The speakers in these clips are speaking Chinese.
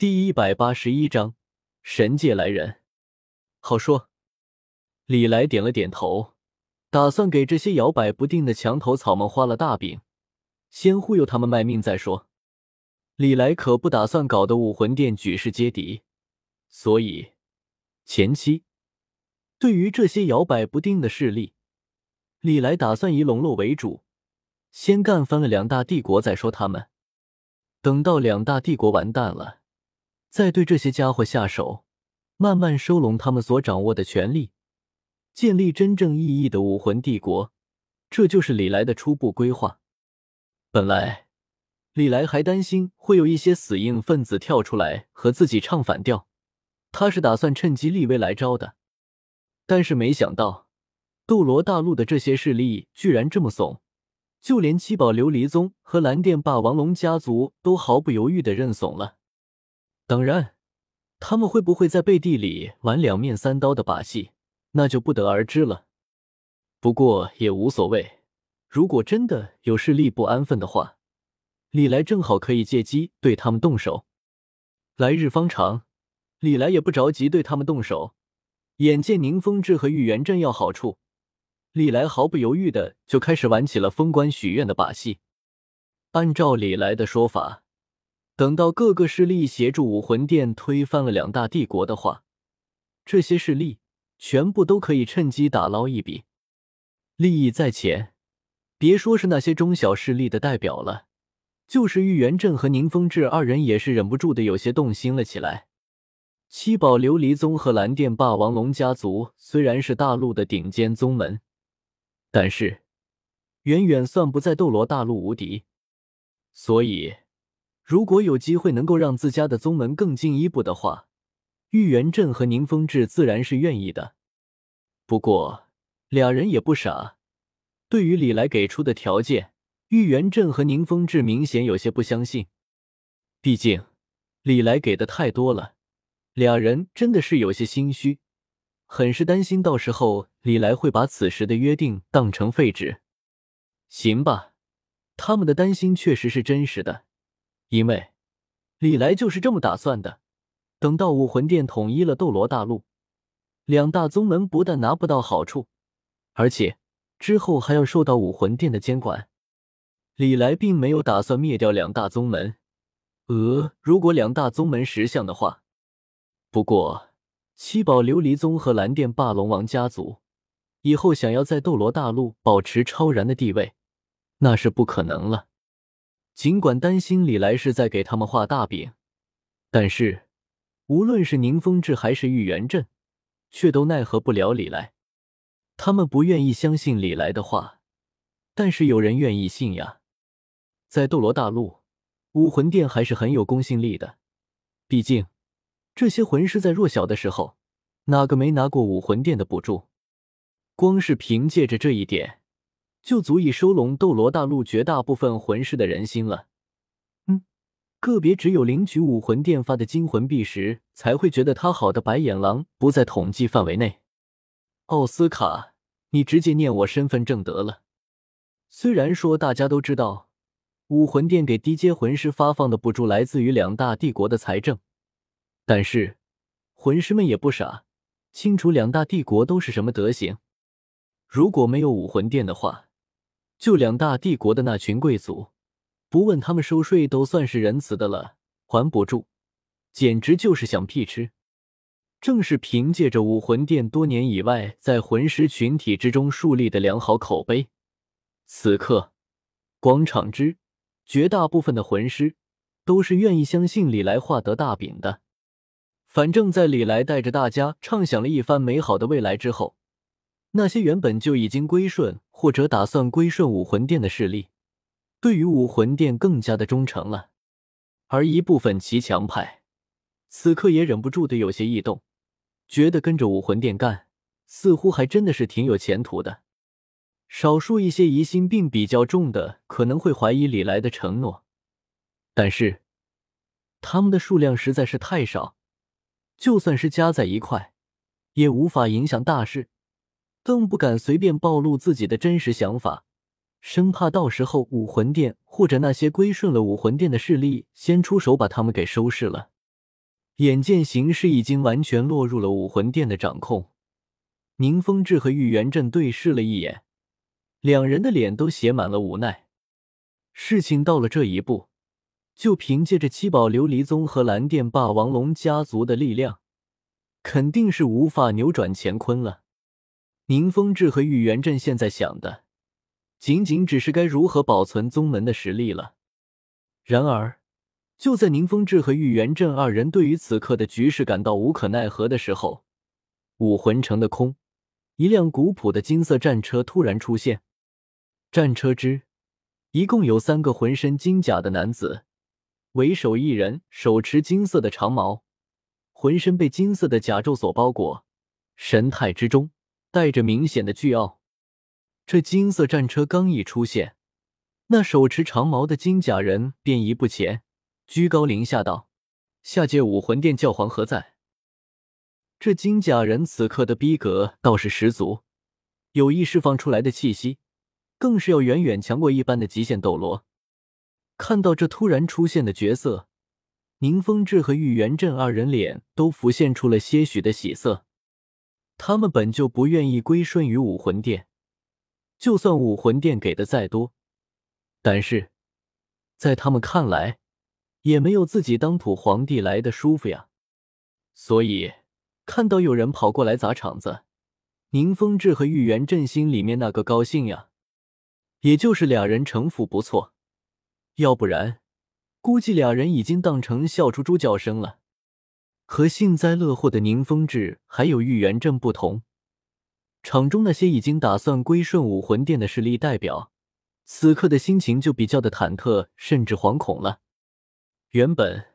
第一百八十一章神界来人。好说。李来点了点头，打算给这些摇摆不定的墙头草们画了大饼，先忽悠他们卖命再说。李来可不打算搞得武魂殿举世皆敌，所以前期对于这些摇摆不定的势力，李来打算以笼络为主，先干翻了两大帝国再说他们。等到两大帝国完蛋了，再对这些家伙下手，慢慢收拢他们所掌握的权力。建立真正意义的武魂帝国，这就是李来的初步规划。本来，李来还担心会有一些死硬分子跳出来和自己唱反调，他是打算趁机立威来招的。但是没想到，斗罗大陆的这些势力居然这么怂，就连七宝琉璃宗和蓝电霸王龙家族都毫不犹豫的认怂了。当然，他们会不会在背地里玩两面三刀的把戏？那就不得而知了，不过也无所谓。如果真的有势力不安分的话，李来正好可以借机对他们动手。来日方长，李来也不着急对他们动手。眼见宁风致和玉元镇要好处，李来毫不犹豫的就开始玩起了封官许愿的把戏。按照李来的说法，等到各个势力协助武魂殿推翻了两大帝国的话，这些势力。全部都可以趁机打捞一笔，利益在前。别说是那些中小势力的代表了，就是玉元镇和宁风致二人也是忍不住的有些动心了起来。七宝琉璃宗和蓝电霸王龙家族虽然是大陆的顶尖宗门，但是远远算不在斗罗大陆无敌。所以，如果有机会能够让自家的宗门更进一步的话，玉元镇和宁风致自然是愿意的，不过俩人也不傻，对于李来给出的条件，玉元镇和宁风致明显有些不相信。毕竟李来给的太多了，俩人真的是有些心虚，很是担心到时候李来会把此时的约定当成废纸。行吧，他们的担心确实是真实的，因为李来就是这么打算的。等到武魂殿统一了斗罗大陆，两大宗门不但拿不到好处，而且之后还要受到武魂殿的监管。李来并没有打算灭掉两大宗门，呃，如果两大宗门识相的话。不过，七宝琉璃宗和蓝电霸龙王家族以后想要在斗罗大陆保持超然的地位，那是不可能了。尽管担心李来是在给他们画大饼，但是。无论是宁风致还是玉元镇，却都奈何不了李来。他们不愿意相信李来的话，但是有人愿意信呀。在斗罗大陆，武魂殿还是很有公信力的。毕竟，这些魂师在弱小的时候，哪个没拿过武魂殿的补助？光是凭借着这一点，就足以收拢斗罗大陆绝大部分魂师的人心了。嗯个别只有领取武魂殿发的金魂币时，才会觉得他好的白眼狼不在统计范围内。奥斯卡，你直接念我身份证得了。虽然说大家都知道，武魂殿给低阶魂师发放的补助来自于两大帝国的财政，但是魂师们也不傻，清楚两大帝国都是什么德行。如果没有武魂殿的话，就两大帝国的那群贵族。不问他们收税都算是仁慈的了，还不住，简直就是想屁吃。正是凭借着武魂殿多年以外在魂师群体之中树立的良好口碑，此刻广场之绝大部分的魂师都是愿意相信李来画得大饼的。反正，在李来带着大家畅想了一番美好的未来之后，那些原本就已经归顺或者打算归顺武魂殿的势力。对于武魂殿更加的忠诚了，而一部分骑墙派此刻也忍不住的有些异动，觉得跟着武魂殿干似乎还真的是挺有前途的。少数一些疑心病比较重的可能会怀疑李来的承诺，但是他们的数量实在是太少，就算是加在一块，也无法影响大事，更不敢随便暴露自己的真实想法。生怕到时候武魂殿或者那些归顺了武魂殿的势力先出手把他们给收拾了。眼见形势已经完全落入了武魂殿的掌控，宁风致和玉元镇对视了一眼，两人的脸都写满了无奈。事情到了这一步，就凭借着七宝琉璃宗和蓝电霸王龙家族的力量，肯定是无法扭转乾坤了。宁风致和玉元镇现在想的，仅仅只是该如何保存宗门的实力了。然而，就在宁风致和玉元镇二人对于此刻的局势感到无可奈何的时候，武魂城的空，一辆古朴的金色战车突然出现。战车之一共有三个浑身金甲的男子，为首一人手持金色的长矛，浑身被金色的甲胄所包裹，神态之中带着明显的倨傲。这金色战车刚一出现，那手持长矛的金甲人便一步前。居高临下道：“下界武魂殿教皇何在？”这金甲人此刻的逼格倒是十足，有意释放出来的气息，更是要远远强过一般的极限斗罗。看到这突然出现的角色，宁风致和玉元镇二人脸都浮现出了些许的喜色。他们本就不愿意归顺于武魂殿，就算武魂殿给的再多，但是在他们看来。也没有自己当土皇帝来的舒服呀，所以看到有人跑过来砸场子，宁风致和玉元镇心里面那个高兴呀，也就是俩人城府不错，要不然估计俩人已经当成笑出猪叫声了。和幸灾乐祸的宁风致还有玉元镇不同，场中那些已经打算归顺武魂殿的势力代表，此刻的心情就比较的忐忑，甚至惶恐了。原本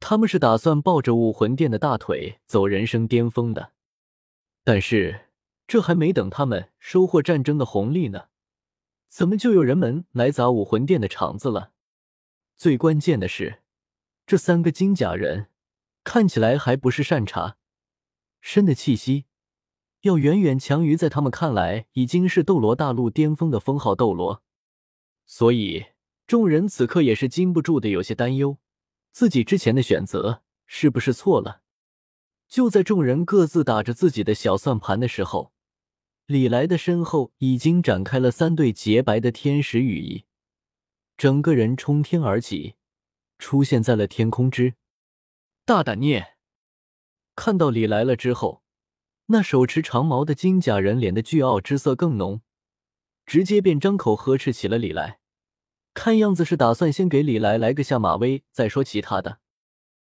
他们是打算抱着武魂殿的大腿走人生巅峰的，但是这还没等他们收获战争的红利呢，怎么就有人们来砸武魂殿的场子了？最关键的是，这三个金甲人看起来还不是善茬，身的气息要远远强于在他们看来已经是斗罗大陆巅峰的封号斗罗，所以众人此刻也是禁不住的有些担忧。自己之前的选择是不是错了？就在众人各自打着自己的小算盘的时候，李来的身后已经展开了三对洁白的天使羽翼，整个人冲天而起，出现在了天空之。大胆孽！看到李来了之后，那手持长矛的金甲人脸的巨傲之色更浓，直接便张口呵斥起了李来。看样子是打算先给李来来个下马威，再说其他的。